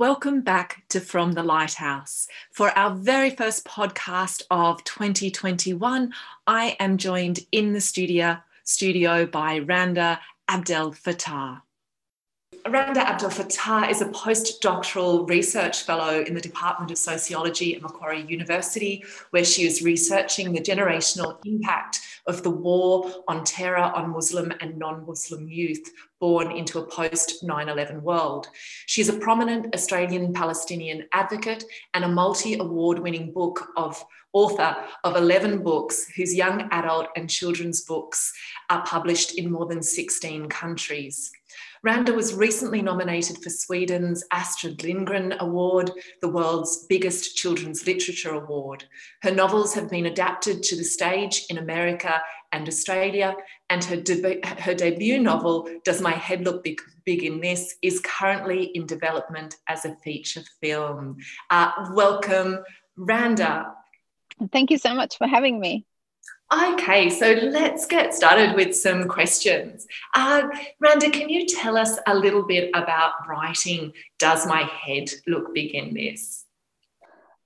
Welcome back to From the Lighthouse. For our very first podcast of 2021, I am joined in the studio, studio by Randa Abdel Fattah. Randa Abdel Fattah is a postdoctoral research fellow in the Department of Sociology at Macquarie University, where she is researching the generational impact of the war on terror on Muslim and non Muslim youth born into a post 9 11 world. She is a prominent Australian Palestinian advocate and a multi award winning book of author of 11 books whose young adult and children's books are published in more than 16 countries. Randa was recently nominated for Sweden's Astrid Lindgren Award, the world's biggest children's literature award. Her novels have been adapted to the stage in America and Australia, and her, deb- her debut novel, Does My Head Look Big, Big in This, is currently in development as a feature film. Uh, welcome, Randa. Thank you so much for having me. Okay, so let's get started with some questions. Uh, Randa, can you tell us a little bit about writing Does My Head Look Big in This?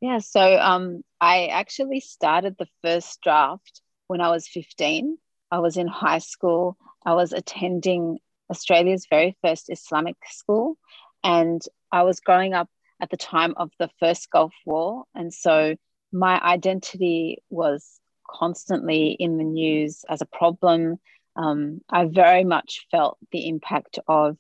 Yeah, so um, I actually started the first draft when I was 15. I was in high school. I was attending Australia's very first Islamic school. And I was growing up at the time of the first Gulf War. And so my identity was constantly in the news as a problem. Um, I very much felt the impact of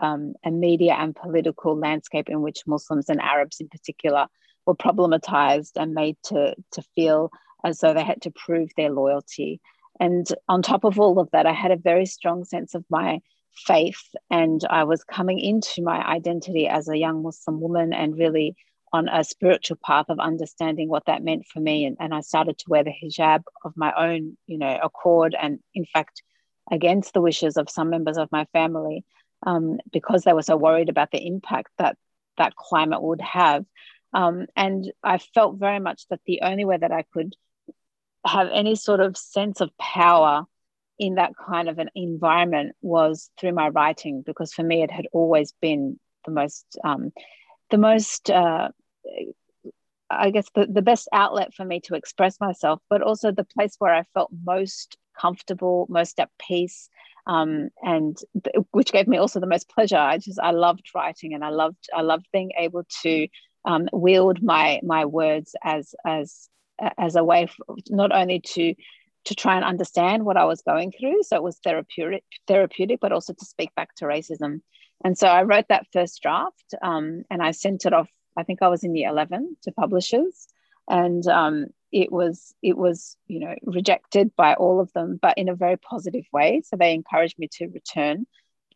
um, a media and political landscape in which Muslims and Arabs in particular were problematized and made to, to feel as though they had to prove their loyalty. And on top of all of that, I had a very strong sense of my faith, and I was coming into my identity as a young Muslim woman and really on a spiritual path of understanding what that meant for me. And, and I started to wear the hijab of my own, you know, accord. And in fact, against the wishes of some members of my family, um, because they were so worried about the impact that that climate would have. Um, and I felt very much that the only way that I could have any sort of sense of power in that kind of an environment was through my writing, because for me, it had always been the most um, the most uh, I guess the, the best outlet for me to express myself, but also the place where I felt most comfortable, most at peace, um, and th- which gave me also the most pleasure. I just I loved writing, and I loved I loved being able to um, wield my my words as as as a way for, not only to to try and understand what I was going through, so it was therapeutic therapeutic, but also to speak back to racism. And so I wrote that first draft, um, and I sent it off I think I was in year 11 to publishers. And um, it was it was you know rejected by all of them but in a very positive way. So they encouraged me to return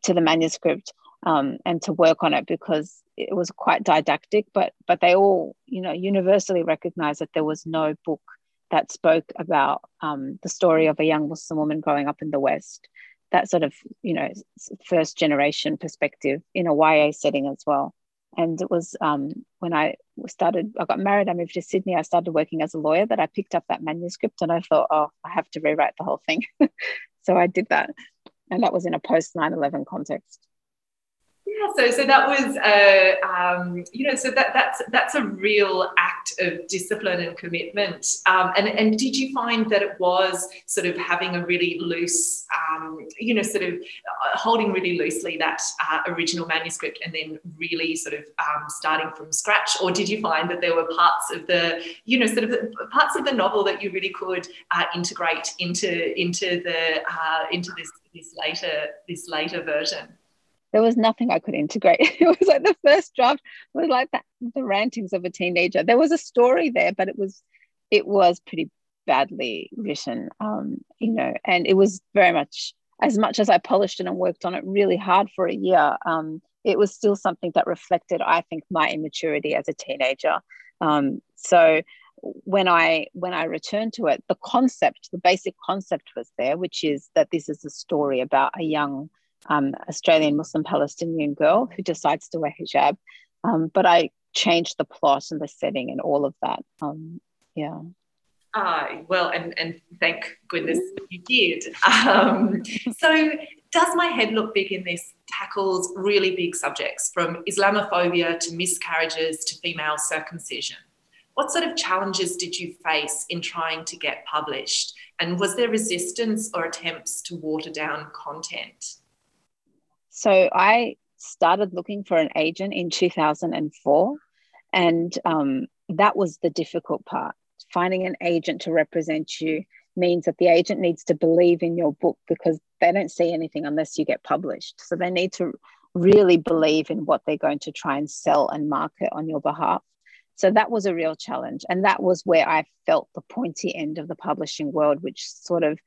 to the manuscript um, and to work on it because it was quite didactic but but they all you know universally recognized that there was no book that spoke about um, the story of a young muslim woman growing up in the west that sort of you know first generation perspective in a ya setting as well and it was um, when I started, I got married, I moved to Sydney, I started working as a lawyer that I picked up that manuscript and I thought, oh, I have to rewrite the whole thing. so I did that. And that was in a post 9 11 context. So so that was uh, um, you know so that that's that's a real act of discipline and commitment. Um, and and did you find that it was sort of having a really loose, um, you know, sort of uh, holding really loosely that uh, original manuscript and then really sort of um, starting from scratch, or did you find that there were parts of the you know sort of parts of the novel that you really could uh, integrate into into the uh, into this this later this later version? There was nothing I could integrate. It was like the first draft was like the, the rantings of a teenager. There was a story there, but it was it was pretty badly written, um, you know, and it was very much as much as I polished it and worked on it really hard for a year. Um, it was still something that reflected, I think, my immaturity as a teenager. Um, so when I when I returned to it, the concept, the basic concept was there, which is that this is a story about a young um, Australian Muslim Palestinian girl who decides to wear hijab. Um, but I changed the plot and the setting and all of that. Um, yeah. Uh, well, and, and thank goodness you did. Um, so, Does My Head Look Big in this tackles really big subjects from Islamophobia to miscarriages to female circumcision. What sort of challenges did you face in trying to get published? And was there resistance or attempts to water down content? So I started looking for an agent in 2004. And um, that was the difficult part. Finding an agent to represent you means that the agent needs to believe in your book because they don't see anything unless you get published. So they need to really believe in what they're going to try and sell and market on your behalf. So that was a real challenge. And that was where I felt the pointy end of the publishing world, which sort of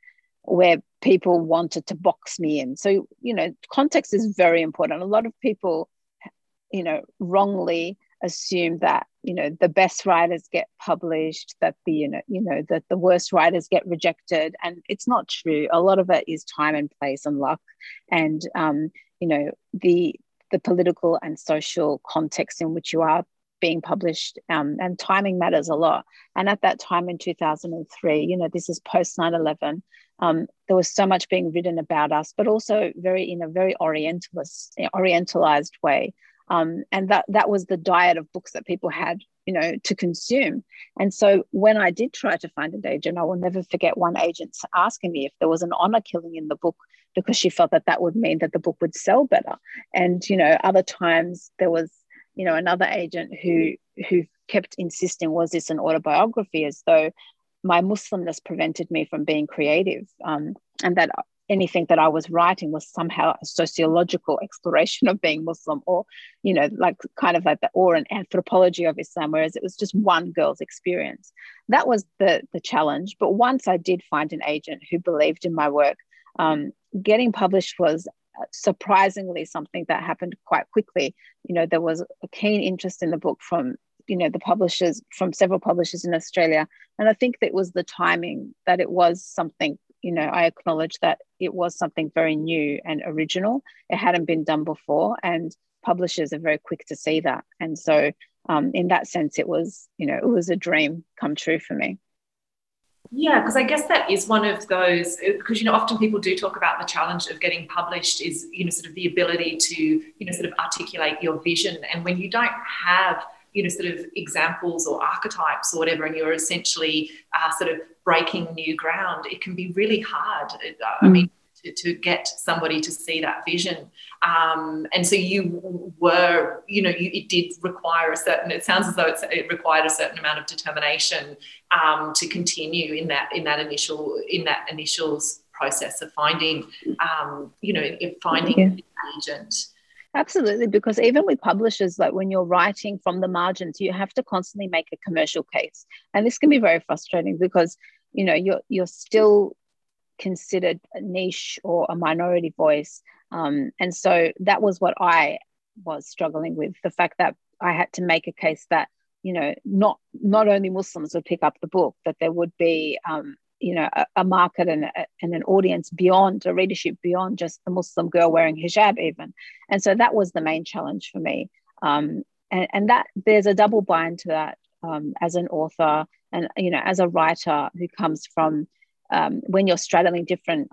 where people wanted to box me in. So, you know, context is very important. A lot of people, you know, wrongly assume that you know the best writers get published that the you know you know that the worst writers get rejected and it's not true a lot of it is time and place and luck and um, you know the the political and social context in which you are being published um, and timing matters a lot and at that time in 2003 you know this is post 9-11 um, there was so much being written about us but also very in a very orientalist orientalized way. Um, and that that was the diet of books that people had you know to consume. And so when i did try to find an agent i will never forget one agent asking me if there was an honor killing in the book because she felt that that would mean that the book would sell better. And you know other times there was you know another agent who who kept insisting was this an autobiography? As though my muslimness prevented me from being creative um, and that anything that I was writing was somehow a sociological exploration of being Muslim or, you know, like kind of like that, or an anthropology of Islam, whereas it was just one girl's experience. That was the, the challenge. But once I did find an agent who believed in my work, um, getting published was surprisingly something that happened quite quickly. You know, there was a keen interest in the book from you know the publishers from several publishers in australia and i think that was the timing that it was something you know, I acknowledge that it was something very new and original. It hadn't been done before, and publishers are very quick to see that. And so, um, in that sense, it was, you know, it was a dream come true for me. Yeah, because I guess that is one of those, because, you know, often people do talk about the challenge of getting published is, you know, sort of the ability to, you know, sort of articulate your vision. And when you don't have, you know, sort of examples or archetypes or whatever, and you're essentially uh, sort of breaking new ground, it can be really hard. I mean, to, to get somebody to see that vision. Um, and so you were, you know, you, it did require a certain. It sounds as though it required a certain amount of determination um, to continue in that in that initial in that initials process of finding, um, you know, finding yeah. an agent. Absolutely, because even with publishers, like when you're writing from the margins, you have to constantly make a commercial case, and this can be very frustrating because you know you're you're still considered a niche or a minority voice, um, and so that was what I was struggling with the fact that I had to make a case that you know not not only Muslims would pick up the book, that there would be um, you know a, a market and, a, and an audience beyond a readership beyond just the muslim girl wearing hijab even. And so that was the main challenge for me. Um, and, and that there's a double bind to that um, as an author and you know as a writer who comes from um, when you're straddling different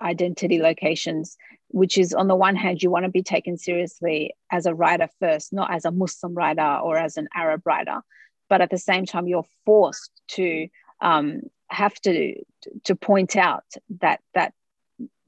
identity locations which is on the one hand you want to be taken seriously as a writer first not as a muslim writer or as an arab writer. But at the same time you're forced to um, have to to point out that that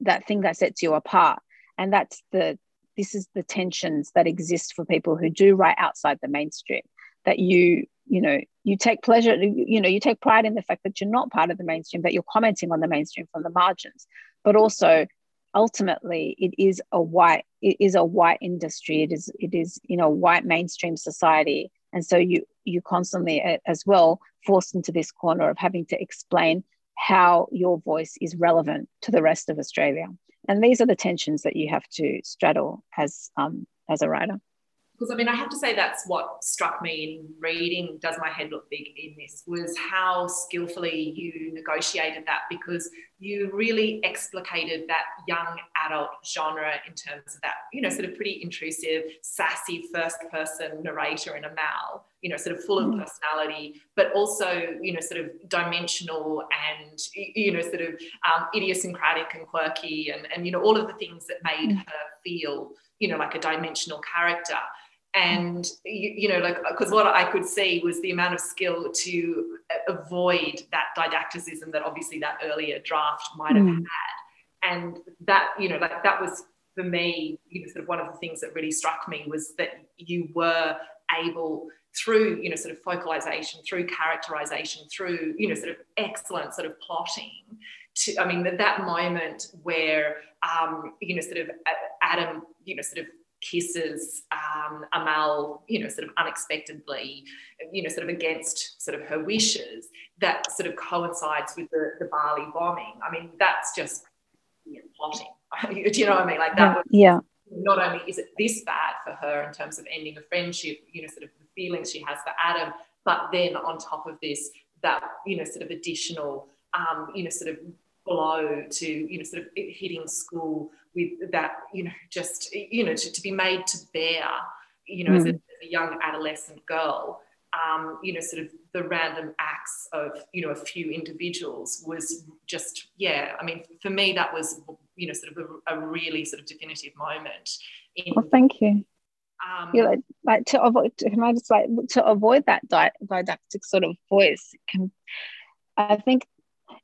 that thing that sets you apart. And that's the this is the tensions that exist for people who do write outside the mainstream that you you know you take pleasure you know you take pride in the fact that you're not part of the mainstream that you're commenting on the mainstream from the margins. But also ultimately it is a white it is a white industry. It is it is you know white mainstream society and so you you constantly as well forced into this corner of having to explain how your voice is relevant to the rest of Australia. And these are the tensions that you have to straddle as um, as a writer. Because I mean, I have to say that's what struck me in reading "Does My Head Look Big" in this was how skillfully you negotiated that. Because you really explicated that young adult genre in terms of that, you know, sort of pretty intrusive, sassy first person narrator in Amal, you know, sort of full of mm. personality, but also, you know, sort of dimensional and, you know, sort of um, idiosyncratic and quirky and, and, you know, all of the things that made mm. her feel, you know, like a dimensional character and you, you, know like because what i could see was the amount of skill to avoid that didacticism that obviously that earlier draft might have mm. had and that you know like that was for me you know sort of one of the things that really struck me was that you were able through you know sort of focalization through characterization through you know sort of excellent sort of plotting to i mean that, that moment where um you know sort of adam you know sort of kisses um, Amal, you know, sort of unexpectedly, you know, sort of against sort of her wishes, that sort of coincides with the, the Bali bombing. I mean, that's just you know, plotting. Do you know what I mean? Like that was yeah. Not only is it this bad for her in terms of ending a friendship, you know, sort of the feelings she has for Adam, but then on top of this, that you know, sort of additional, um, you know, sort of blow to you know, sort of hitting school with that, you know, just, you know, to, to be made to bear, you know, mm. as, a, mm. as, a, young adolescent girl, um, you know, sort of the random acts of, you know, a few individuals was just, yeah, I mean, for me, that was, you know, sort of a, a really sort of definitive moment. In, well, thank you. Um, you like, like to avoid, can I just like to avoid that di- didactic sort of voice? Can I think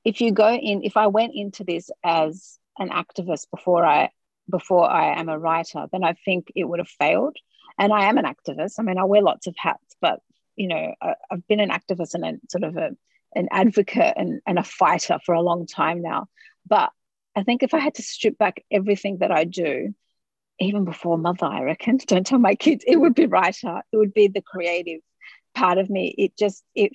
if you go in, if I went into this as an activist before I before I am a writer, then I think it would have failed. And I am an activist. I mean, I wear lots of hats, but you know, I, have been an activist and a sort of a, an advocate and, and a fighter for a long time now. But I think if I had to strip back everything that I do, even before mother, I reckon, don't tell my kids, it would be writer. It would be the creative part of me. It just it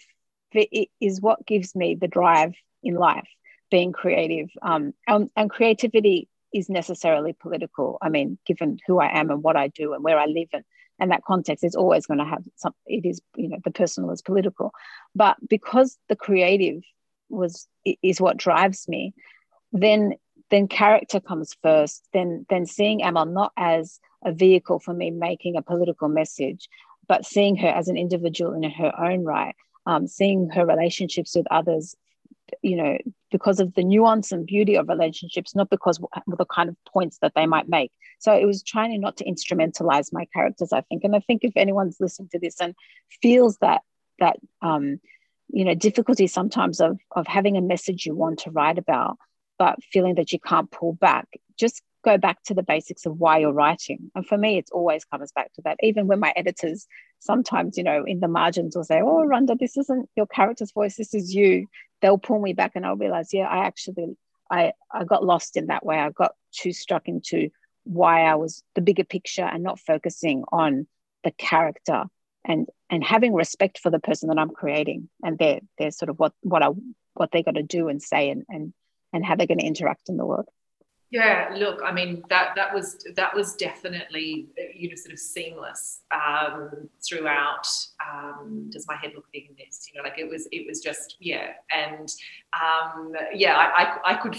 it is what gives me the drive in life being creative. Um, and, and creativity is necessarily political. I mean, given who I am and what I do and where I live and, and that context is always going to have some, it is, you know, the personal is political. But because the creative was, is what drives me, then then character comes first. Then then seeing Amal not as a vehicle for me making a political message, but seeing her as an individual in her own right, um, seeing her relationships with others you know, because of the nuance and beauty of relationships, not because of the kind of points that they might make. So it was trying not to instrumentalize my characters, I think. And I think if anyone's listening to this and feels that that um, you know difficulty sometimes of of having a message you want to write about, but feeling that you can't pull back, just go back to the basics of why you're writing. And for me, it always comes back to that. Even when my editors sometimes, you know, in the margins will say, Oh, Randa, this isn't your character's voice, this is you. They'll pull me back and I'll realize, yeah, I actually I, I got lost in that way. I got too struck into why I was the bigger picture and not focusing on the character and and having respect for the person that I'm creating and their their sort of what what I what they got to do and say and and and how they're going to interact in the world. Yeah, look, I mean that that was that was definitely you know sort of seamless um, throughout. Um, does my head look big in this? You know, like it was it was just yeah, and um, yeah, I, I, I could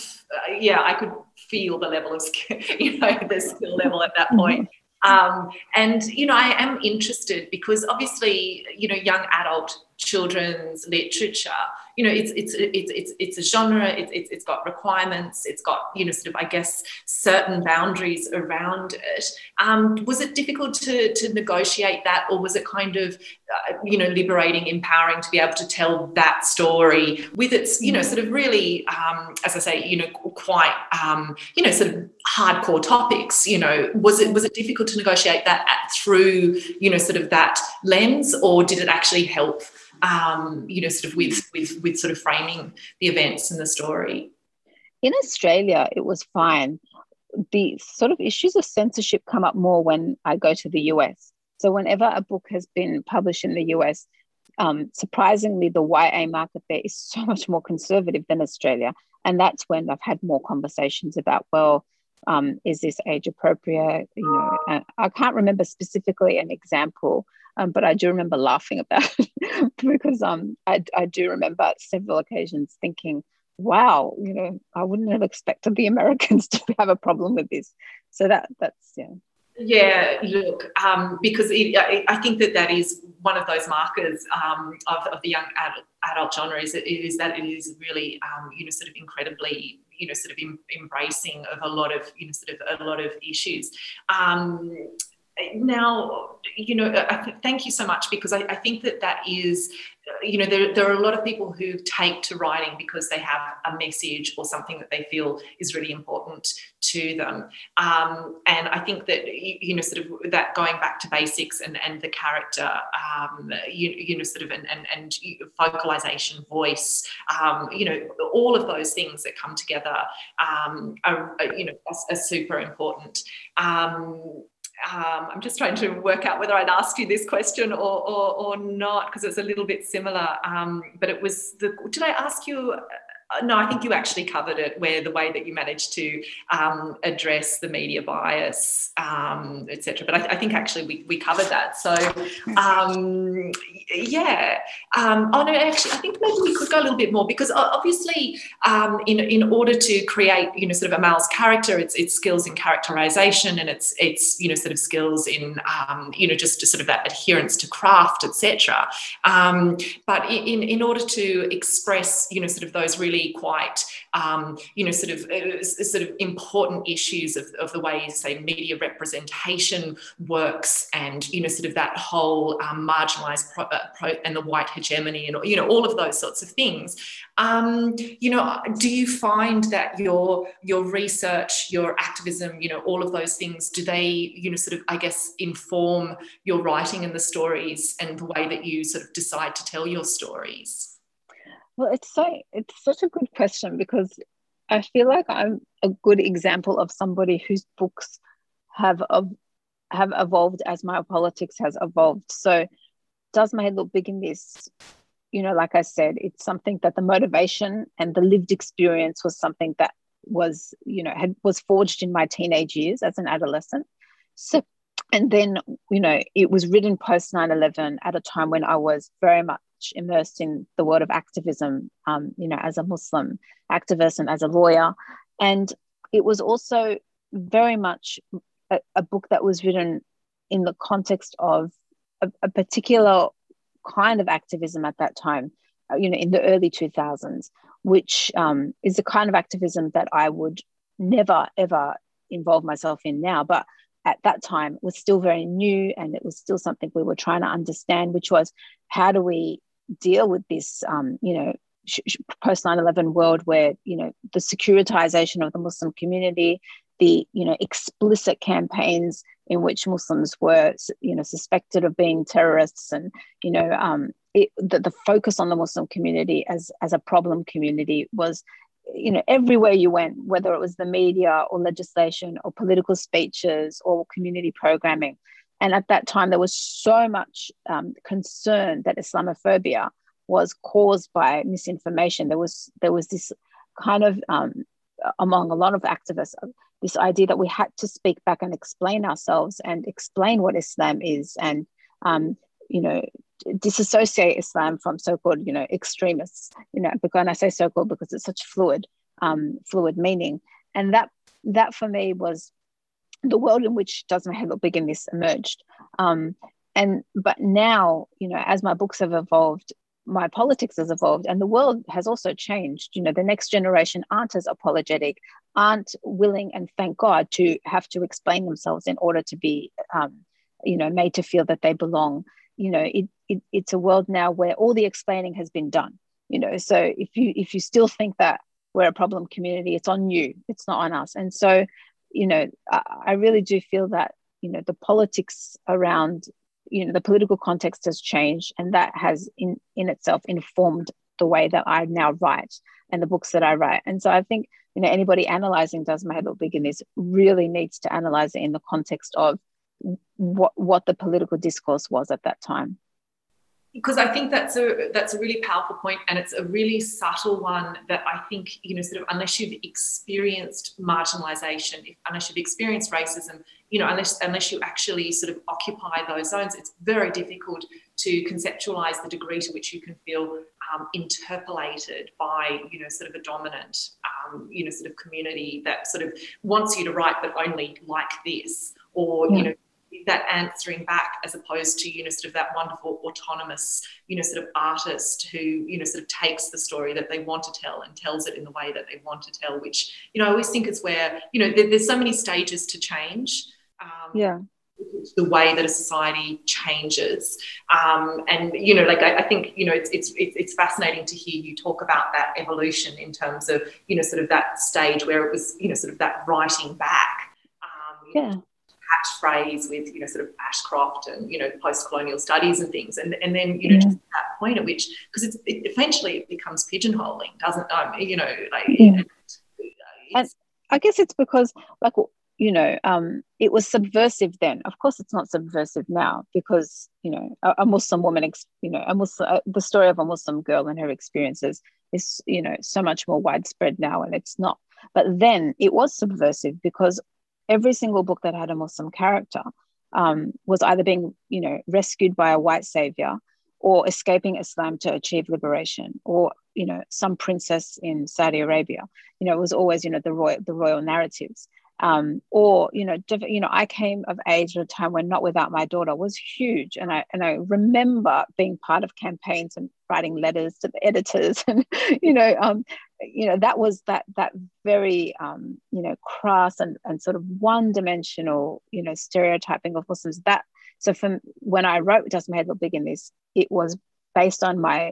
yeah I could feel the level of skill, you know the skill level at that point. Um, and you know, I am interested because obviously, you know, young adult children's literature. You know it's it's it's it's, it's a genre it's, it's it's got requirements it's got you know sort of i guess certain boundaries around it. Um, was it difficult to to negotiate that or was it kind of uh, you know liberating empowering to be able to tell that story with its you know sort of really um, as i say you know quite um, you know sort of hardcore topics you know? Was it was it difficult to negotiate that at, through you know sort of that lens or did it actually help um, you know, sort of with, with, with sort of framing the events and the story? In Australia, it was fine. The sort of issues of censorship come up more when I go to the US. So whenever a book has been published in the US, um, surprisingly, the YA market there is so much more conservative than Australia. And that's when I've had more conversations about, well, um, is this age appropriate? You know, uh, I can't remember specifically an example, um, but I do remember laughing about it because um, I, I do remember several occasions thinking, wow, you know, I wouldn't have expected the Americans to have a problem with this. So that that's yeah. Yeah, look, um, because it, I think that that is one of those markers um, of, of, the young adult, adult genre is, is that it is really, um, you know, sort of incredibly, you know, sort of em- embracing of a lot of, you know, sort of a lot of issues. Now, you know, thank you so much because I, I, think that that is, you know, there, there are a lot of people who take to writing because they have a message or something that they feel is really important to them. Um, and I think that, you know, sort of that going back to basics and, and the character, um, you, you know, sort of, and, and, and focalization, voice, um, you know, all of those things that come together um, are, you know, are, are super important. Um, um, I'm just trying to work out whether I'd asked you this question or, or, or not because it's a little bit similar. Um, but it was the, did I ask you no, I think you actually covered it where the way that you managed to um, address the media bias, um, etc. But I, I, think actually we, we covered that. So, um, yeah. Um, oh, no, actually, I think maybe we could go a little bit more because obviously, um, in, in order to create, you know, sort of Amal's character, it's, it's skills in characterization and it's, it's you know, sort of skills in, um, you know, just sort of that adherence to craft, etc. but in, in order to express, you know, sort of those really really quite, um, you know, sort of uh, sort of important issues of, of the way, say, media representation works, and you know, sort of that whole um, marginalised pro, uh, pro, and the white hegemony, and you know, all of those sorts of things. Um, you know, do you find that your your research, your activism, you know, all of those things, do they, you know, sort of, I guess, inform your writing and the stories and the way that you sort of decide to tell your stories? Well, it's so it's such a good question because I feel like I'm a good example of somebody whose books have have evolved as my politics has evolved. So, does my head look big in this? You know, like I said, it's something that the motivation and the lived experience was something that was, you know, had was forged in my teenage years as an adolescent. So, and then, you know, it was written post 9 11 at a time when I was very much immersed in the world of activism, um, you know, as a Muslim activist and as a lawyer. And it was also very much a, a book that was written in the context of a, a, particular kind of activism at that time, uh, you know, in the early 2000s, which um, is the kind of activism that I would never, ever involve myself in now. But at that time was still very new and it was still something we were trying to understand, which was how do we deal with this, um, you know, post 9-11 world where, you know, the securitization of the Muslim community, the, you know, explicit campaigns in which Muslims were, you know, suspected of being terrorists and, you know, um, it, the, the focus on the Muslim community as, as a problem community was you know everywhere you went whether it was the media or legislation or political speeches or community programming and at that time, there was so much um, concern that Islamophobia was caused by misinformation. There was there was this kind of um, among a lot of activists this idea that we had to speak back and explain ourselves and explain what Islam is and um, you know disassociate Islam from so-called you know extremists. You know, because I say so-called because it's such fluid um, fluid meaning, and that that for me was the world in which Does My Head Look Big in This emerged. Um, and but now, you know, as my books have evolved, my politics has evolved and the world has also changed. You know, the next generation aren't as apologetic, aren't willing, and thank God, to have to explain themselves in order to be, um, you know, made to feel that they belong. You know, it, it, it's a world now where all the explaining has been done. You know, so if you if you still think that we're a problem community, it's on you, it's not on us. And so you know, I, I really do feel that, you know, the politics around, you know, the political context has changed and that has in, in itself informed the way that I now write and the books that I write. And so I think, you know, anybody analyzing Does My in This really needs to analyze it in the context of what, what the political discourse was at that time. Because I think that's a that's a really powerful point, and it's a really subtle one that I think you know sort of unless you've experienced marginalisation, if, unless you've experienced racism, you know unless unless you actually sort of occupy those zones, it's very difficult to conceptualise the degree to which you can feel um, interpellated by you know sort of a dominant um, you know sort of community that sort of wants you to write but only like this, or yeah. you know that answering back as opposed to you know sort of that wonderful autonomous you know sort of artist who you know sort of takes the story that they want to tell and tells it in the way that they want to tell which you know i always think is where you know there, there's so many stages to change um, yeah the way that a society changes um, and you know like I, I, think you know it's, it's it's fascinating to hear you talk about that evolution in terms of you know sort of that stage where it was you know sort of that writing back um, yeah catchphrase with you know sort of Ashcroft and you know post-colonial studies and things, and and then you know yeah. just that point at which because it's it, eventually it becomes pigeonholing, doesn't um, you know like. Yeah. And I guess it's because like you know um, it was subversive then. Of course, it's not subversive now because you know a, a Muslim woman, you know, a Muslim, uh, the story of a Muslim girl and her experiences is you know so much more widespread now, and it's not. But then it was subversive because every single book that had a Muslim character um, was either being, you know, rescued by a white savior or escaping Islam to achieve liberation, or you know, some princess in Saudi Arabia. You know, it was always, you know, the royal the royal narratives. Um, or you know, diff- you know, I came of age at a time when Not Without My Daughter was huge, and I and I remember being part of campaigns and writing letters to the editors, and you know, um, you know that was that that very um, you know crass and, and sort of one dimensional you know stereotyping of muslims that so from when i wrote does my head look big in this it was based on my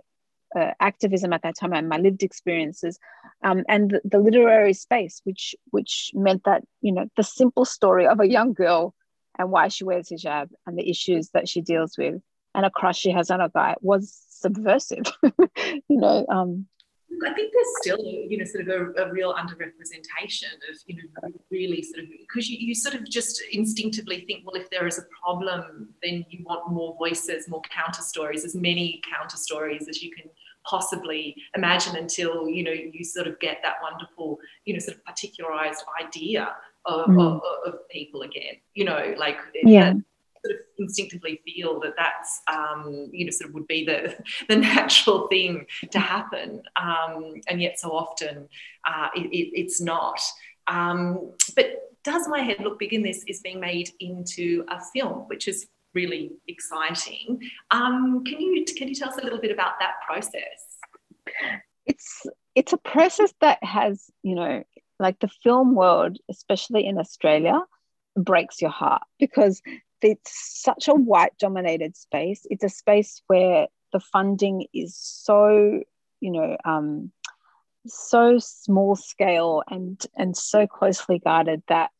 uh, activism at that time and my lived experiences um, and the, the, literary space which which meant that you know the simple story of a young girl and why she wears hijab and the issues that she deals with and a crush she has on a guy was subversive you know um, I think there's still, you know, sort of a, a, real underrepresentation of, you know, really sort of because you, you sort of just instinctively think, well, if there is a problem, then you want more voices, more counter stories, as many counter stories as you can possibly imagine until you know you sort of get that wonderful, you know, sort of particularized idea of, mm. of, of people again. You know, like yeah. Sort of instinctively feel that that's um, you know sort of would be the the natural thing to happen, um, and yet so often uh, it, it, it's not. Um, but does my head look big in this is being made into a film, which is really exciting. Um, can you can you tell us a little bit about that process? It's it's a process that has you know like the film world, especially in Australia, breaks your heart because it's such a white dominated space. It's a space where the funding is so, you know, um, so small scale and and so closely guarded that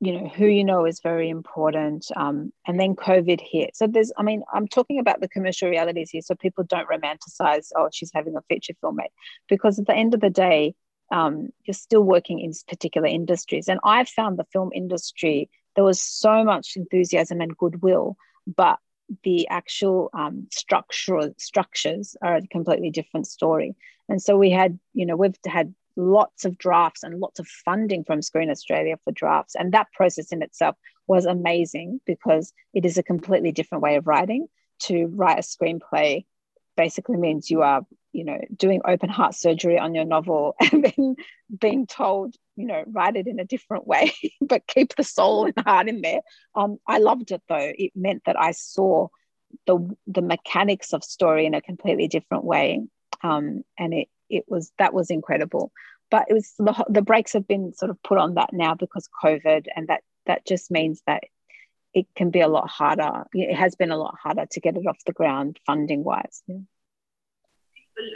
you know who you know is very important um, and then covid hit so there's i mean i'm talking about the commercial realities here so people don't romanticize oh she's having a feature film made because at the end of the day um, you're still working in particular industries and i found the film industry there was so much enthusiasm and goodwill, but the actual um, structural structures are a completely different story. And so we had, you know, we've had lots of drafts and lots of funding from Screen Australia for drafts. And that process in itself was amazing because it is a completely different way of writing. To write a screenplay basically means you are you know doing open heart surgery on your novel and then being told you know write it in a different way but keep the soul and heart in there. Um, i loved it though. It meant that i saw the the mechanics of story in a completely different way. Um, and it it was that was incredible. But it was the, the brakes have been sort of put on that now because covid and that that just means that it can be a lot harder. It has been a lot harder to get it off the ground funding wise yeah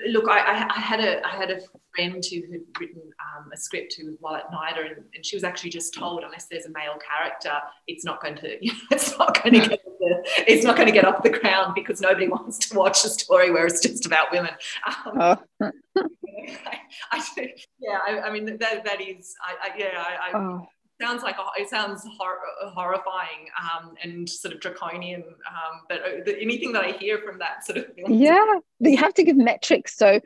look, I, I, had a I had a friend who had written um, a script who while at NIDA, and, and, she was actually just told unless there's a male character, it's not going to you know, it's not going to get the, it's not going to get off the ground because nobody wants to watch a story where it's just about women. Um, oh. I, I, yeah, I, I, mean that that is, I, yeah, I, oh. Sounds like it sounds hor- horrifying um, and sort of draconian. Um, but uh, anything that I hear from that sort of yeah, you have to give metrics. So,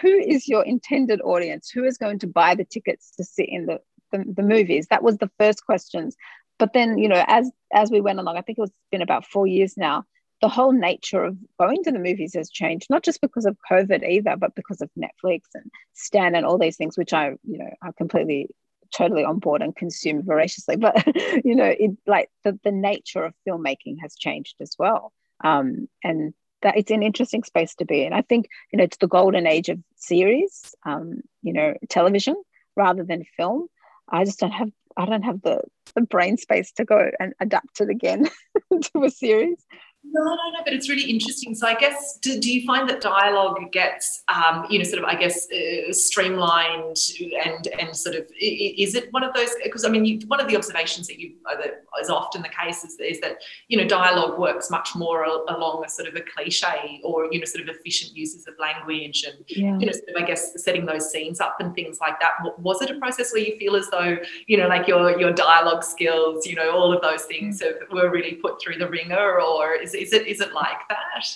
who is your intended audience? Who is going to buy the tickets to sit in the the, the movies? That was the first questions. But then, you know, as as we went along, I think it's been about four years now. The whole nature of going to the movies has changed, not just because of COVID either, but because of Netflix and Stan and all these things, which I, you know, are completely totally on board and consumed voraciously. But you know, it like the, the nature of filmmaking has changed as well. Um, and that it's an interesting space to be in. I think, you know, it's the golden age of series, um, you know, television rather than film. I just don't have I don't have the, the brain space to go and adapt it again to a series. No, no, no, but it's really interesting. So I guess, do, do you find that dialogue gets, um, you know, sort of, I guess, uh, streamlined and and sort of, is it one of those? Because I mean, you, one of the observations that you uh, that is often the case is, is that you know dialogue works much more along a sort of a cliche or you know sort of efficient uses of language and yeah. you know sort of, I guess setting those scenes up and things like that. Was it a process where you feel as though you know like your your dialogue skills, you know, all of those things mm. have, were really put through the wringer, or is is, is it is it like that?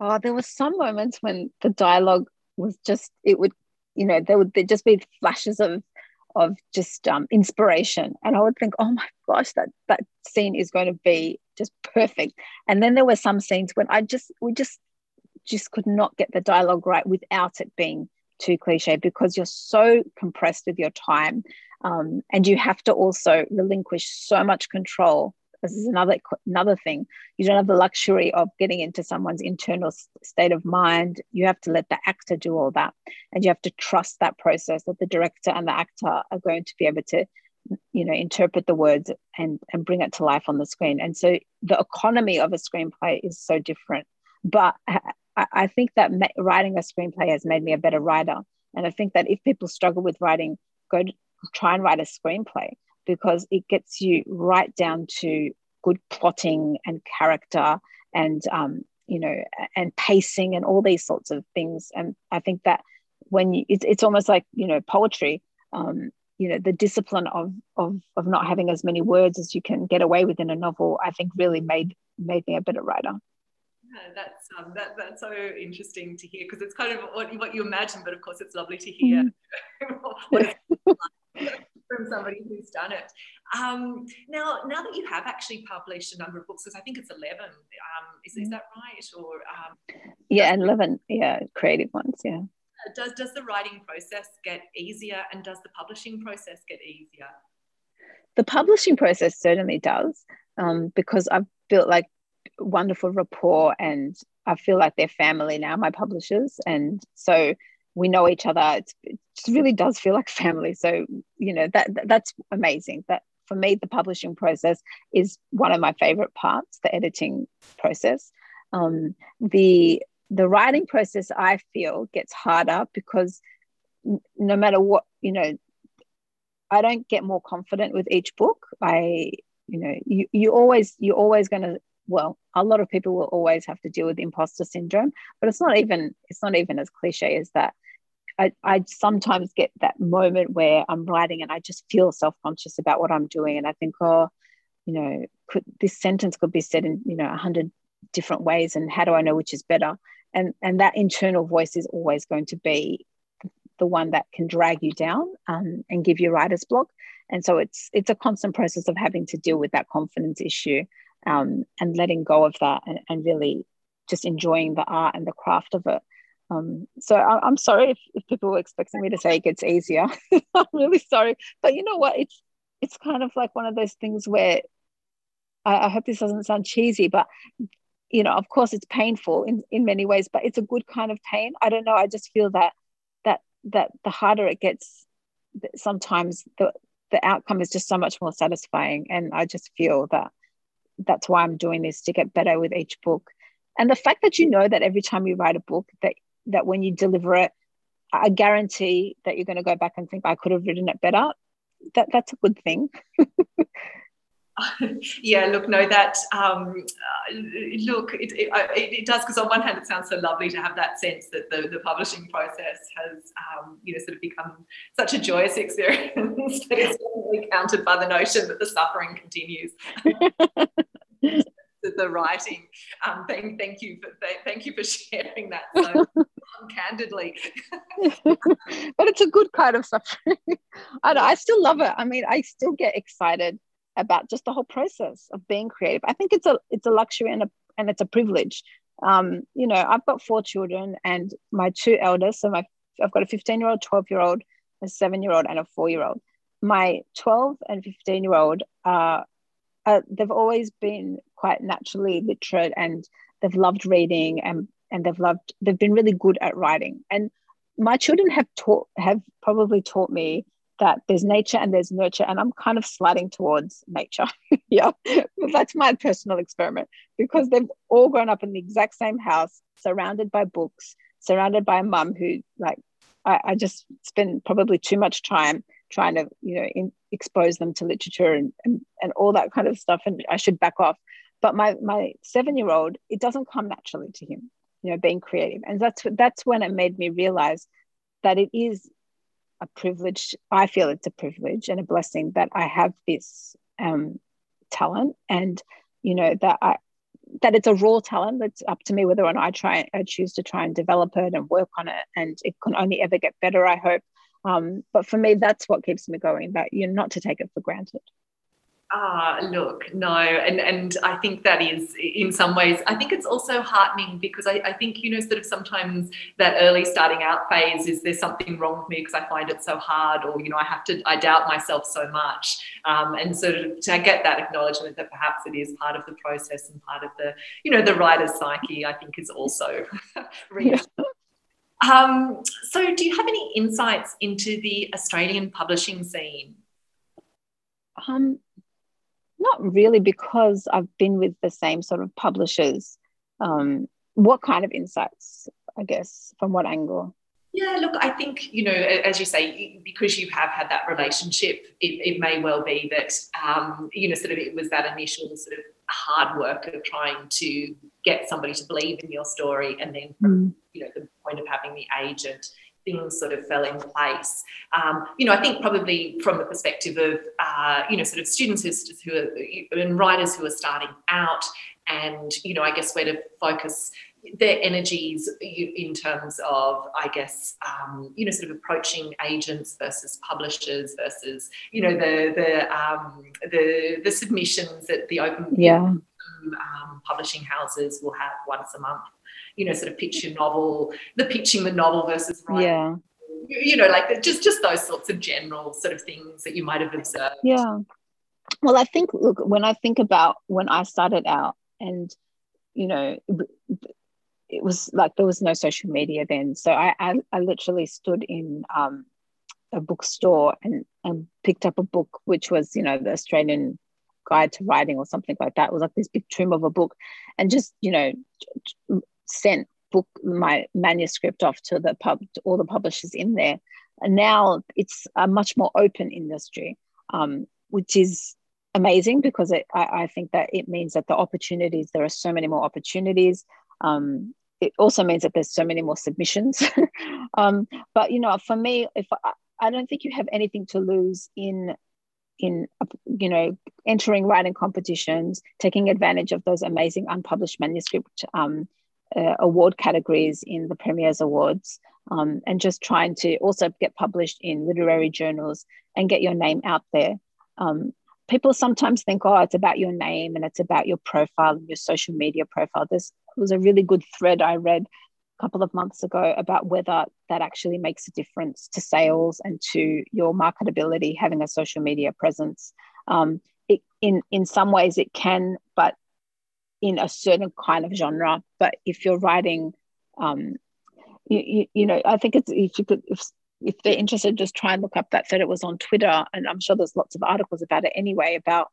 Oh, there were some moments when the dialogue was just it would, you know, there would just be flashes of of just um, inspiration, and I would think, oh my gosh, that that scene is going to be just perfect. And then there were some scenes when I just we just just could not get the dialogue right without it being too cliche because you're so compressed with your time um, and you have to also relinquish so much control this is another another thing. You don't have the luxury of getting into someone's internal state of mind. You have to let the actor do all that. And you have to trust that process that the director and the actor are going to be able to you know interpret the words and and bring it to life on the screen. And so the economy of a screenplay is so different. But I, think that writing a screenplay has made me a better writer. And i think that if people struggle with writing go to, try and write a screenplay because it gets you right down to good plotting and character and um, you know and pacing and all these sorts of things. And i think that when you it's, it's almost like you know poetry um, you know the discipline of, of of not having as many words as you can get away with in a novel i think really made made me a better writer. Yeah, that's um, that, that's so interesting to hear because it's kind of what, what you imagine, but of course it's lovely to hear. Mm. from somebody who's done it. Um, now, now that you have actually published a number of books, because I think it's 11, um, is, is mm. that right? Or um, Yeah, 11, yeah, creative ones, yeah. Does, does the writing process get easier and does the publishing process get easier? The publishing process certainly does um, because I've built like wonderful rapport and I feel like they're family now, my publishers. And so we know each other. It's, it really does feel like family. So, you know, that, that's amazing. That for me, the publishing process is one of my favorite parts, the editing process. Um, the the writing process I feel gets harder because no matter what, you know, I don't get more confident with each book. I, you know, you you always you're always going to well, a lot of people will always have to deal with imposter syndrome, but it's not even it's not even as cliche as that. I, I sometimes get that moment where I'm writing and I just feel self conscious about what I'm doing, and I think, oh, you know, could this sentence could be said in you know a hundred different ways, and how do I know which is better? And and that internal voice is always going to be the one that can drag you down um, and give you writer's block. And so it's it's a constant process of having to deal with that confidence issue um, and letting go of that and, and really just enjoying the art and the craft of it. Um, so I, am sorry if, if people were expecting me to say it gets easier. I'm really sorry, but you know what? It's it's kind of like one of those things where I, I hope this doesn't sound cheesy, but you know, of course, it's painful in in many ways, but it's a good kind of pain. I don't know. I just feel that that that the harder it gets, sometimes the the outcome is just so much more satisfying, and I just feel that that's why I'm doing this to get better with each book. And the fact that you know that every time you write a book that that when you deliver it, I guarantee that you're going to go back and think, I could have written it better. That that's a good thing. yeah, look, no, that um, uh, look, it, it, it does because on one hand it sounds so lovely to have that sense that the, the publishing process has, um, you know, sort of become such a joyous experience that it's definitely countered by the notion that the suffering continues. the writing. Um, thank, thank you for thank you for sharing that so candidly. but it's a good kind of suffering. I, I still love it. I mean, I still get excited about just the whole process of being creative. I think it's a it's a luxury and a and it's a privilege. Um, you know, I've got four children, and my two eldest. So my I've got a 15 year old, 12 year old, a seven year old, and a four year old. My 12 and 15 year old are uh, they've always been quite naturally literate and they've loved reading and and they've loved they've been really good at writing. And my children have taught have probably taught me that there's nature and there's nurture and i'm kind of sliding towards nature. Yeah. That's my personal experiment because they've all grown up in the exact same house surrounded by books surrounded by a mum who like I, I just spend probably too much time trying to you know in, expose them to literature and, and and all that kind of stuff and i should back off. But my my seven year old it doesn't come naturally to him you know being creative. And that's that's when it made me realize that it is a privilege i feel it's a privilege and a blessing that i have this um, talent and you know that i that it's a raw talent that's up to me whether or not i try i choose to try and develop it and work on it. And it can only ever get better i hope um, but for me that's what keeps me going that you're not to take it for granted Ah, look, no, and and I think that is in some ways. I think it's also heartening because I, I think you know sort of sometimes that early starting out phase is there's something wrong with me because I find it so hard, or you know I have to I doubt myself so much, um, and sort of to get that acknowledgement that perhaps it is part of the process and part of the you know the writer's psyche. I think is also Um, so, do you have any insights into the Australian publishing scene? Um, not really, because I've been with the same sort of publishers. Um, what kind of insights, I guess, from what angle? Yeah, look, I think, you know, as you say, because you have had that relationship, it, it may well be that, um, you know, sort of it was that initial sort of hard work of trying to get somebody to believe in your story. And then from, mm. you know, the point of having the agent, things sort of fell in place. Um, you know, I think probably from the perspective of, uh, you know, sort of students who, who are, and writers who are starting out and, you know, I guess where to focus their energies in terms of, I guess, um, you know, sort of approaching agents versus publishers versus, you know, the the um, the, the submissions that the open yeah. um, publishing houses will have once a month you know, sort of pitch your novel, the pitching the novel versus writing. Yeah. You, know, like just just those sorts of general sort of things that you might have observed. Yeah. Well, I think look when I think about when I started out, and you know, it was like there was no social media then, so I I, I literally stood in um, a bookstore and and picked up a book which was you know the Australian guide to writing or something like that. It was like this big tomb of a book, and just you know sent book my manuscript off to the pub to all the publishers in there. And now it's a much more open industry um, which is amazing because it, I, I, think that it means that the opportunities there are so many more opportunities. Um, it also means that there's so many more submissions. Um, but you know for me if I, I don't think you have anything to lose in in you know entering writing competitions taking advantage of those amazing unpublished manuscript um, uh, award categories in the Premier's Awards um, and just trying to also get published in literary journals and get your name out there. Um, people sometimes think, oh, it's about your name and it's about your profile and your social media profile. This was a really good thread I read a couple of months ago about whether that actually makes a difference to sales and to your marketability having a social media presence. Um, it, in in some ways it can, but in a certain kind of genre. But if you're writing, um, you, you, you know, I think it's if you could if if they're interested, just try and look up that thread. It was on Twitter, and I'm sure there's lots of articles about it anyway. About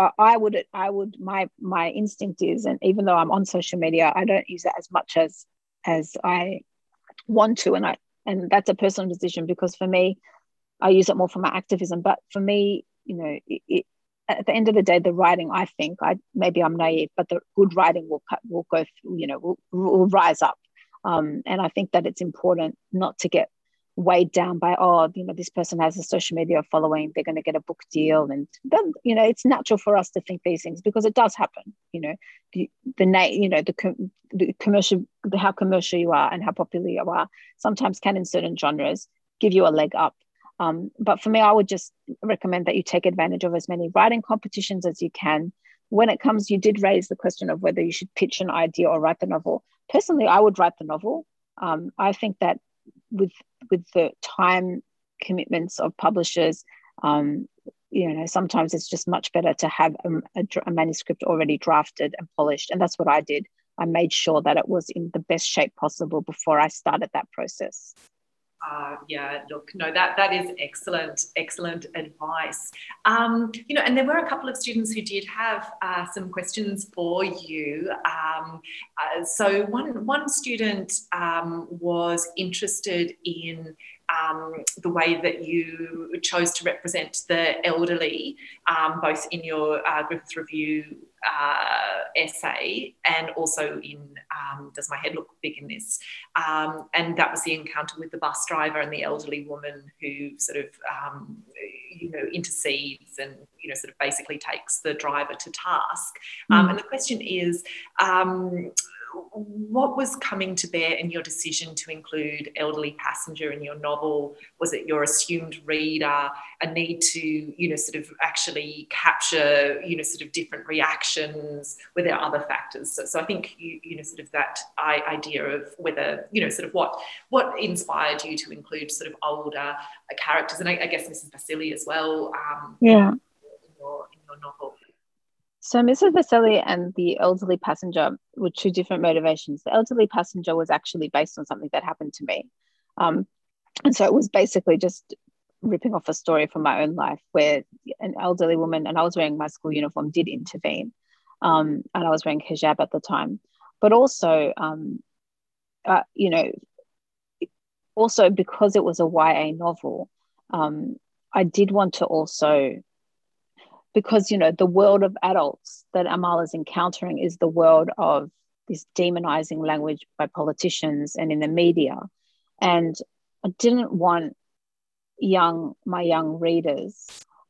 uh, I would I would my my instinct is, and even though I'm on social media, I don't use it as much as as I want to, and I and that's a personal decision because for me, I use it more for my activism. But for me, you know, it, it at the end of the day, the writing, I think, I maybe I'm naive, but the good writing will will go, you know, will, will rise up. Um, and I think that it's important not to get weighed down by oh you know this person has a social media following they're going to get a book deal. And then you know it's natural for us to think these things because it does happen you know. The the you know the, com- the commercial how commercial you are and how popular you are sometimes can in certain genres give you a leg up um, but for me i would just recommend that you take advantage of as many writing competitions as you can. When it comes you did raise the question of whether you should pitch an idea or write the novel. Personally i would write the novel. Um, i think that with with the time commitments of publishers um, you know sometimes it's just much better to have a, a, a, manuscript already drafted and polished. And that's what i did. I made sure that it was in the best shape possible before i started that process uh, yeah, look, no, that that is excellent, excellent advice. Um, you know, and there were a couple of students who did have uh, some questions for you. Um, uh, so one one student um, was interested in um, the way that you chose to represent the elderly, um, both in your uh, Griffith Review uh, essay and also in um, Does My Head Look Big in This? Um, and that was the encounter with the bus driver and the elderly woman who sort of, um, you know, intercedes and, you know, sort of basically takes the driver to task. Mm. And the question is, um, what was coming to bear in your decision to include elderly passenger in your novel? Was it your assumed reader, a need to, you know, sort of actually capture, you know, sort of different reactions? Were there other factors? So, so I think you, you know, sort of that idea of whether, you know, sort of what what inspired you to include sort of older characters, and I, I guess Mrs. Vaselli as well. Um, yeah. In your, in your novel. So Mrs. Vaselli and the elderly passenger were two different motivations. The elderly passenger was actually based on something that happened to me. Um, and so it was basically just ripping off a story from my own life where an elderly woman, and I was wearing my school uniform, did intervene. Um, and I was wearing hijab at the time. But also, um, uh, you know, also because it was a YA novel, um, I did want to also because you know the world of adults that Amal is encountering is the world of this demonizing language by politicians and in the media, and I didn't want young my young readers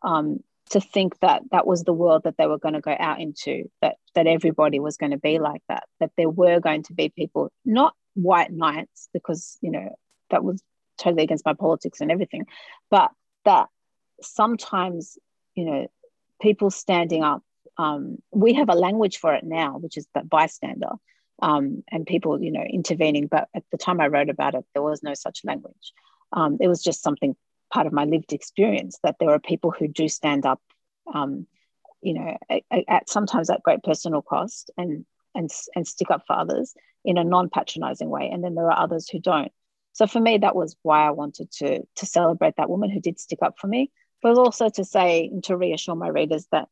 um, to think that that was the world that they were going to go out into that that everybody was going to be like that that there were going to be people not white knights because you know that was totally against my politics and everything but that sometimes you know people standing up. Um, we have a language for it now, which is the bystander, um, and people, you know, intervening. But at the time I wrote about it, there was no such language. Um, it was just something part of my lived experience that there are people who do stand up, um, you know, at, at, sometimes at great personal cost and and and stick up for others in a non-patronizing way, and then there are others who don't. So for me, that was why I wanted to to celebrate that woman who did stick up for me, but also to say and to reassure my readers that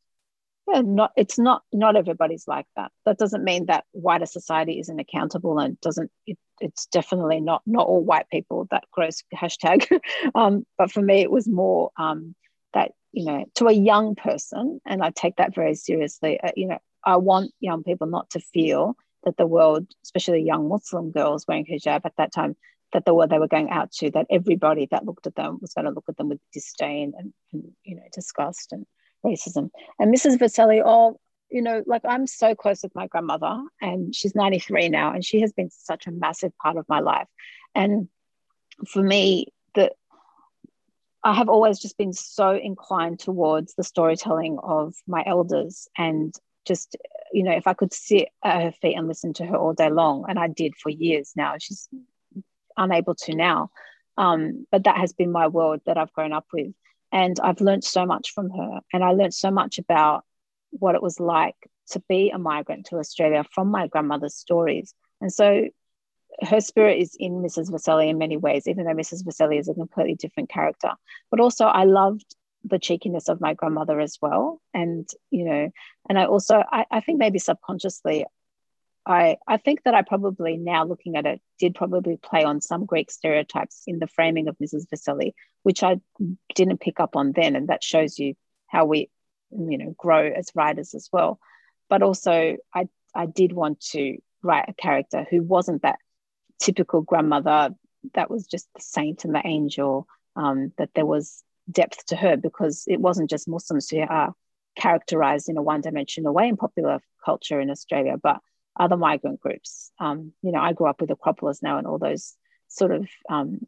yeah, not it's not not everybody's like that. That doesn't mean that wider society isn't accountable and doesn't. It, it's definitely not not all white people. That gross hashtag. um, but for me, it was more um, that you know to a young person, and I take that very seriously. Uh, you know, I want young people not to feel that the world, especially young Muslim girls wearing hijab at that time, that the world they were going out to, that everybody that looked at them was going to look at them with disdain and, and you know, disgust and racism. And Mrs. Vaselli, oh, you know, like I'm so close with my grandmother, and she's 93 now, and she has been such a massive part of my life. And for me, the I have always just been so inclined towards the storytelling of my elders and just you know if i could sit at her feet and listen to her all day long and i did for years now she's unable to now. Um, but that has been my world that I've grown up with. And I've learned so much from her. And I learned so much about what it was like to be a migrant to Australia from my grandmother's stories. And so her spirit is in Mrs. Vaselli in many ways, even though Mrs. Vaselli is a completely different character. But also, I loved the cheekiness of my grandmother as well. And, you know, and I also, I, I think maybe subconsciously, I, I think that I probably now looking at it did probably play on some Greek stereotypes in the framing of Mrs. Vaselli, which I didn't pick up on then. And that shows you how we you know grow as writers as well but also i i did want to write a character who wasn't that typical grandmother that was just the saint and the angel um, that there was depth to her because it wasn't just muslims who are characterized in a one-dimensional way in popular culture in australia but other migrant groups um, you know i grew up with acropolis now and all those sort of um,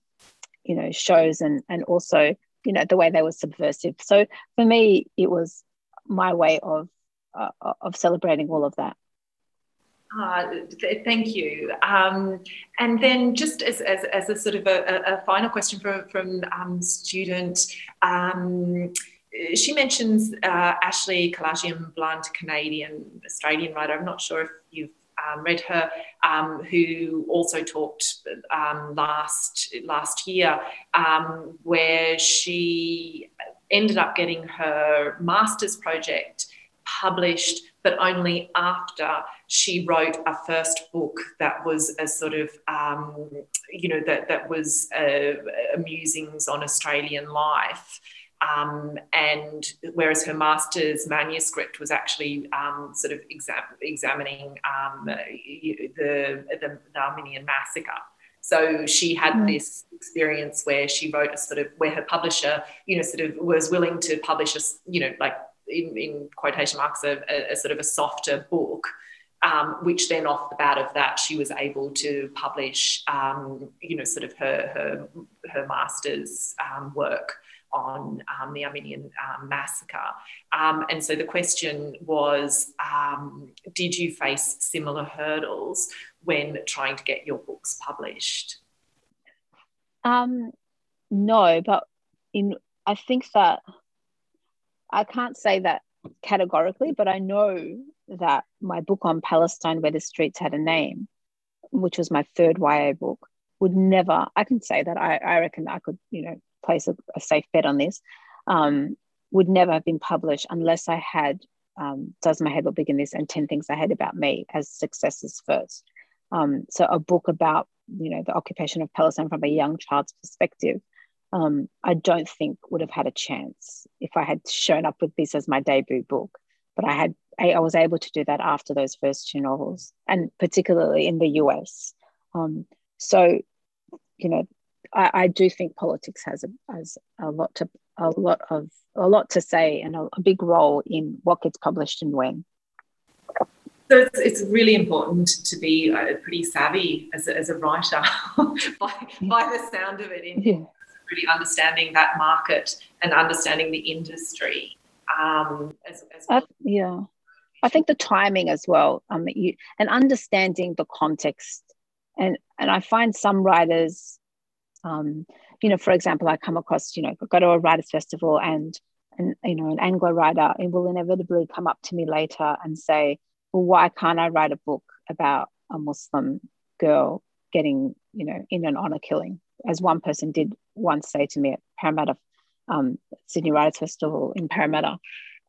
you know shows and and also you know the way they were subversive so for me it was my way of uh, of celebrating all of that uh, th- thank you. Um, and then, just as, as, as a sort of a, a final question from, from um, student, um, she mentions uh, Ashley Kalagian Blunt, Canadian Australian writer. I'm not sure if you've um, read her, um, who also talked um, last last year, um, where she ended up getting her master's project published, but only after she wrote a first book that was a sort of, um, you know, that that was uh, musings on Australian life. Um, and whereas her master's manuscript was actually um, sort of exam- examining um, the, the, the, Armenian massacre. So she had mm. this experience where she wrote a sort of where her publisher, you know, sort of was willing to publish a, you know, like in, in quotation marks, a, a, a, sort of a softer book. Um, which then off the bat of that she was able to publish um, you know sort of her her, her master's um, work on um, the Armenian um, massacre. Um, and so the question was um, Did you face similar hurdles when trying to get your books published? Um, no, but in I think that I can't say that categorically, but I know that my book on Palestine, Where the Streets Had a Name, which was my third YA book, would never, I can say that I, I reckon I could, you know, place a, a safe bet on this, um, would never have been published unless I had um, Does My Head Look Big in This and 10 Things I Hate About Me as successes first. Um, so a book about, you know, the occupation of Palestine from a young child's perspective, um, I don't think would have had a chance if I had shown up with this as my debut book. But I had, I, I was able to do that after those first two novels, and particularly in the US. Um, so, you know, I, I do think politics has a, has a lot to a lot of a lot to say and a, a big role in what gets published and when. So it's, it's really important to be uh, pretty savvy as a, as a writer by, by the sound of it in yeah. really understanding that market and understanding the industry um, as, as well. Uh, yeah. I think the timing as well, um, you, and understanding the context. And, and I find some writers um, you know, for example, I come across, you know, go to a writers festival and, and you know, an Anglo writer, it will inevitably come up to me later and say, well, why can't I write a book about a Muslim girl getting, you know, in an honor killing? As one person did once say to me at Parramatta, um, Sydney Writers Festival in Parramatta.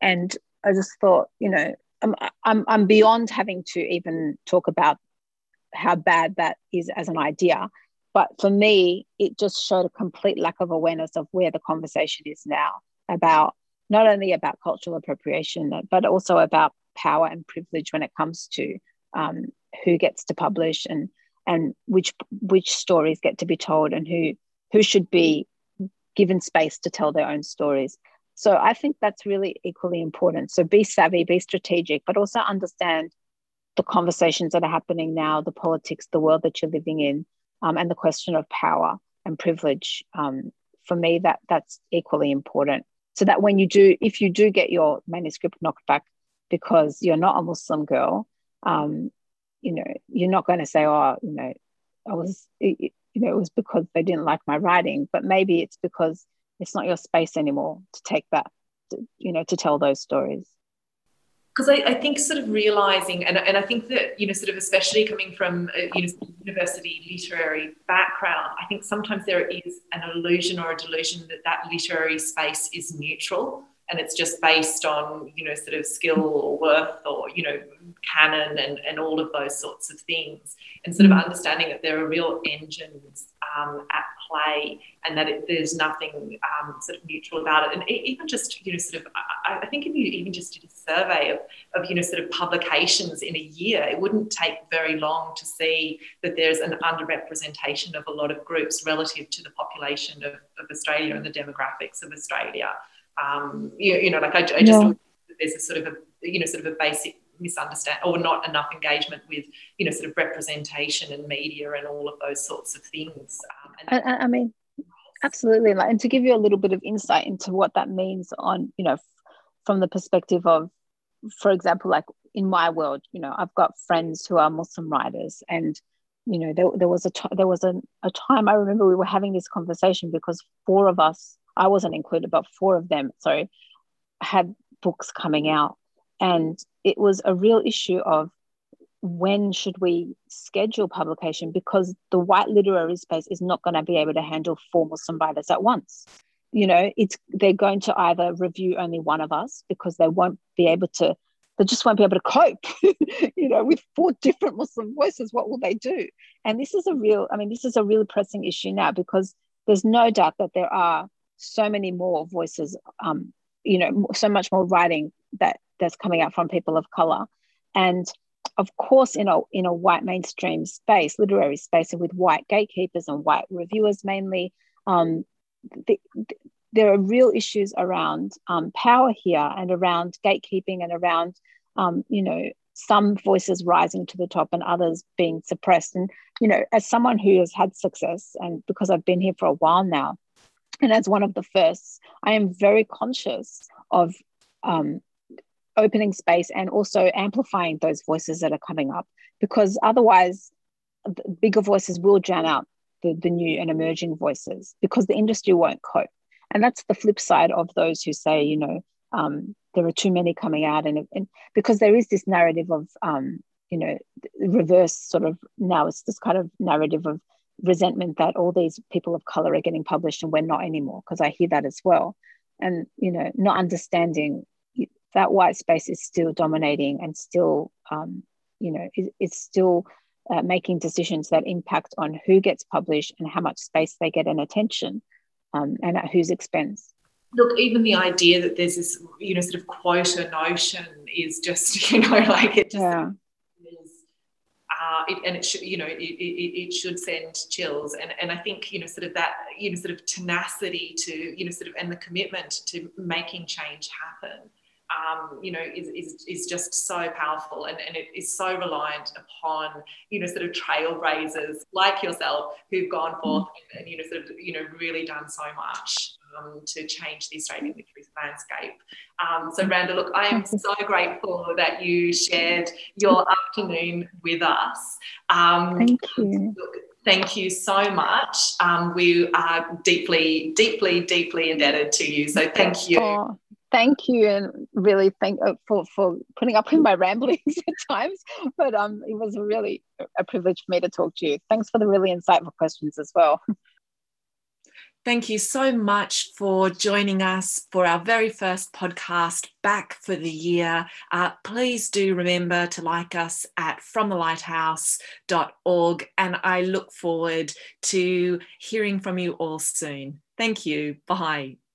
And I just thought, you know, I'm, I'm, I'm beyond having to even talk about how bad that is as an idea but for me, it just showed a complete lack of awareness of where the conversation is now about not only about cultural appropriation, but also about power and privilege when it comes to um, who gets to publish and and which which stories get to be told and who who should be given space to tell their own stories. So I think that's really equally important. So be savvy, be strategic, but also understand the conversations that are happening now, the politics, the world that you're living in, um, and the question of power and privilege. Um, for me, that that's equally important. So that when you do, if you do get your manuscript knocked back because you're not a Muslim girl, um, you know, you're not going to say, "Oh, you know, I was, you know, it was because they didn't like my writing," but maybe it's because it's not your space anymore to take that, to, you know, to tell those stories because I, I, think sort of realizing and, and I think that you know sort of especially coming from a you know, university literary background I think sometimes there is an illusion or a delusion that that literary space is neutral and it's just based on you know sort of skill or worth or you know canon and, and all of those sorts of things. And sort of understanding that there are real engines um, at play and that it, there's nothing um, sort of neutral about it. And even just you know sort of I, I, think if you even just did a survey of, of you know sort of publications in a year it wouldn't take very long to see that there's an underrepresentation of a lot of groups relative to the population of, of Australia and the demographics of Australia um, you, you, know, like I, I just yeah. there's a sort of a you know sort of a basic misunderstand or not enough engagement with you know sort of representation and media and all of those sorts of things. Um, and I, I mean, absolutely. And to give you a little bit of insight into what that means on you know from the perspective of, for example, like in my world, you know, I've got friends who are Muslim writers and you know there, there was a t- there was a, a time i remember we were having this conversation because four of us I wasn't included, but four of them, sorry, had books coming out. And it was a real issue of when should we schedule publication because the white literary space is not going to be able to handle four Muslim writers at once. You know, it's they're going to either review only one of us because they won't be able to, they just won't be able to cope, you know, with four different Muslim voices. What will they do? And this is a real, I mean, this is a really pressing issue now because there's no doubt that there are so many more voices um, you know so much more writing that that's coming out from people of color and of course in a in a white mainstream space literary space and with white gatekeepers and white reviewers mainly um, the, the, there are real issues around um, power here and around gatekeeping and around um, you know some voices rising to the top and others being suppressed. And you know as someone who has had success and because i've been here for a while now and as one of the first, I am very conscious of um, opening space and also amplifying those voices that are coming up because otherwise, bigger voices will drown out the, the new and emerging voices because the industry won't cope. And that's the flip side of those who say, you know, um, there are too many coming out, and, and because there is this narrative of, um, you know, reverse sort of now it's this kind of narrative of resentment that all these people of color are getting published and we're not anymore because i hear that as well and you know not understanding that white space is still dominating and still um, you know it, it's still uh, making decisions that impact on who gets published and how much space they get and attention um, and at whose expense. Look even the idea that there's this you know sort of quota notion is just you know like it just yeah. uh, it, and it should, you know, it, it, it, should send chills. And, and I think, you know, sort of that, you know, sort of tenacity to, you know, sort of, and the commitment to making change happen, um, you know, is, is, is just so powerful. And, and it is so reliant upon, you know, sort of trailblazers like yourself who've gone forth mm. and, and, you know, sort of, you know, really done so much um, to change the Australian literary landscape. Um, so, Randa, look, I am so grateful that you shared your afternoon with us. Um, Thank you. Look, thank you so much. Um, we are deeply, deeply, deeply indebted to you. So, thank you. Oh, thank you, and really thank uh, for for putting up with my ramblings at times. But um, it was really a privilege for me to talk to you. Thanks for the really insightful questions as well. Thank you so much for joining us for our very first podcast back for the year. Uh, please do remember to like us at fromthelighthouse.org, and I look forward to hearing from you all soon. Thank you. Bye.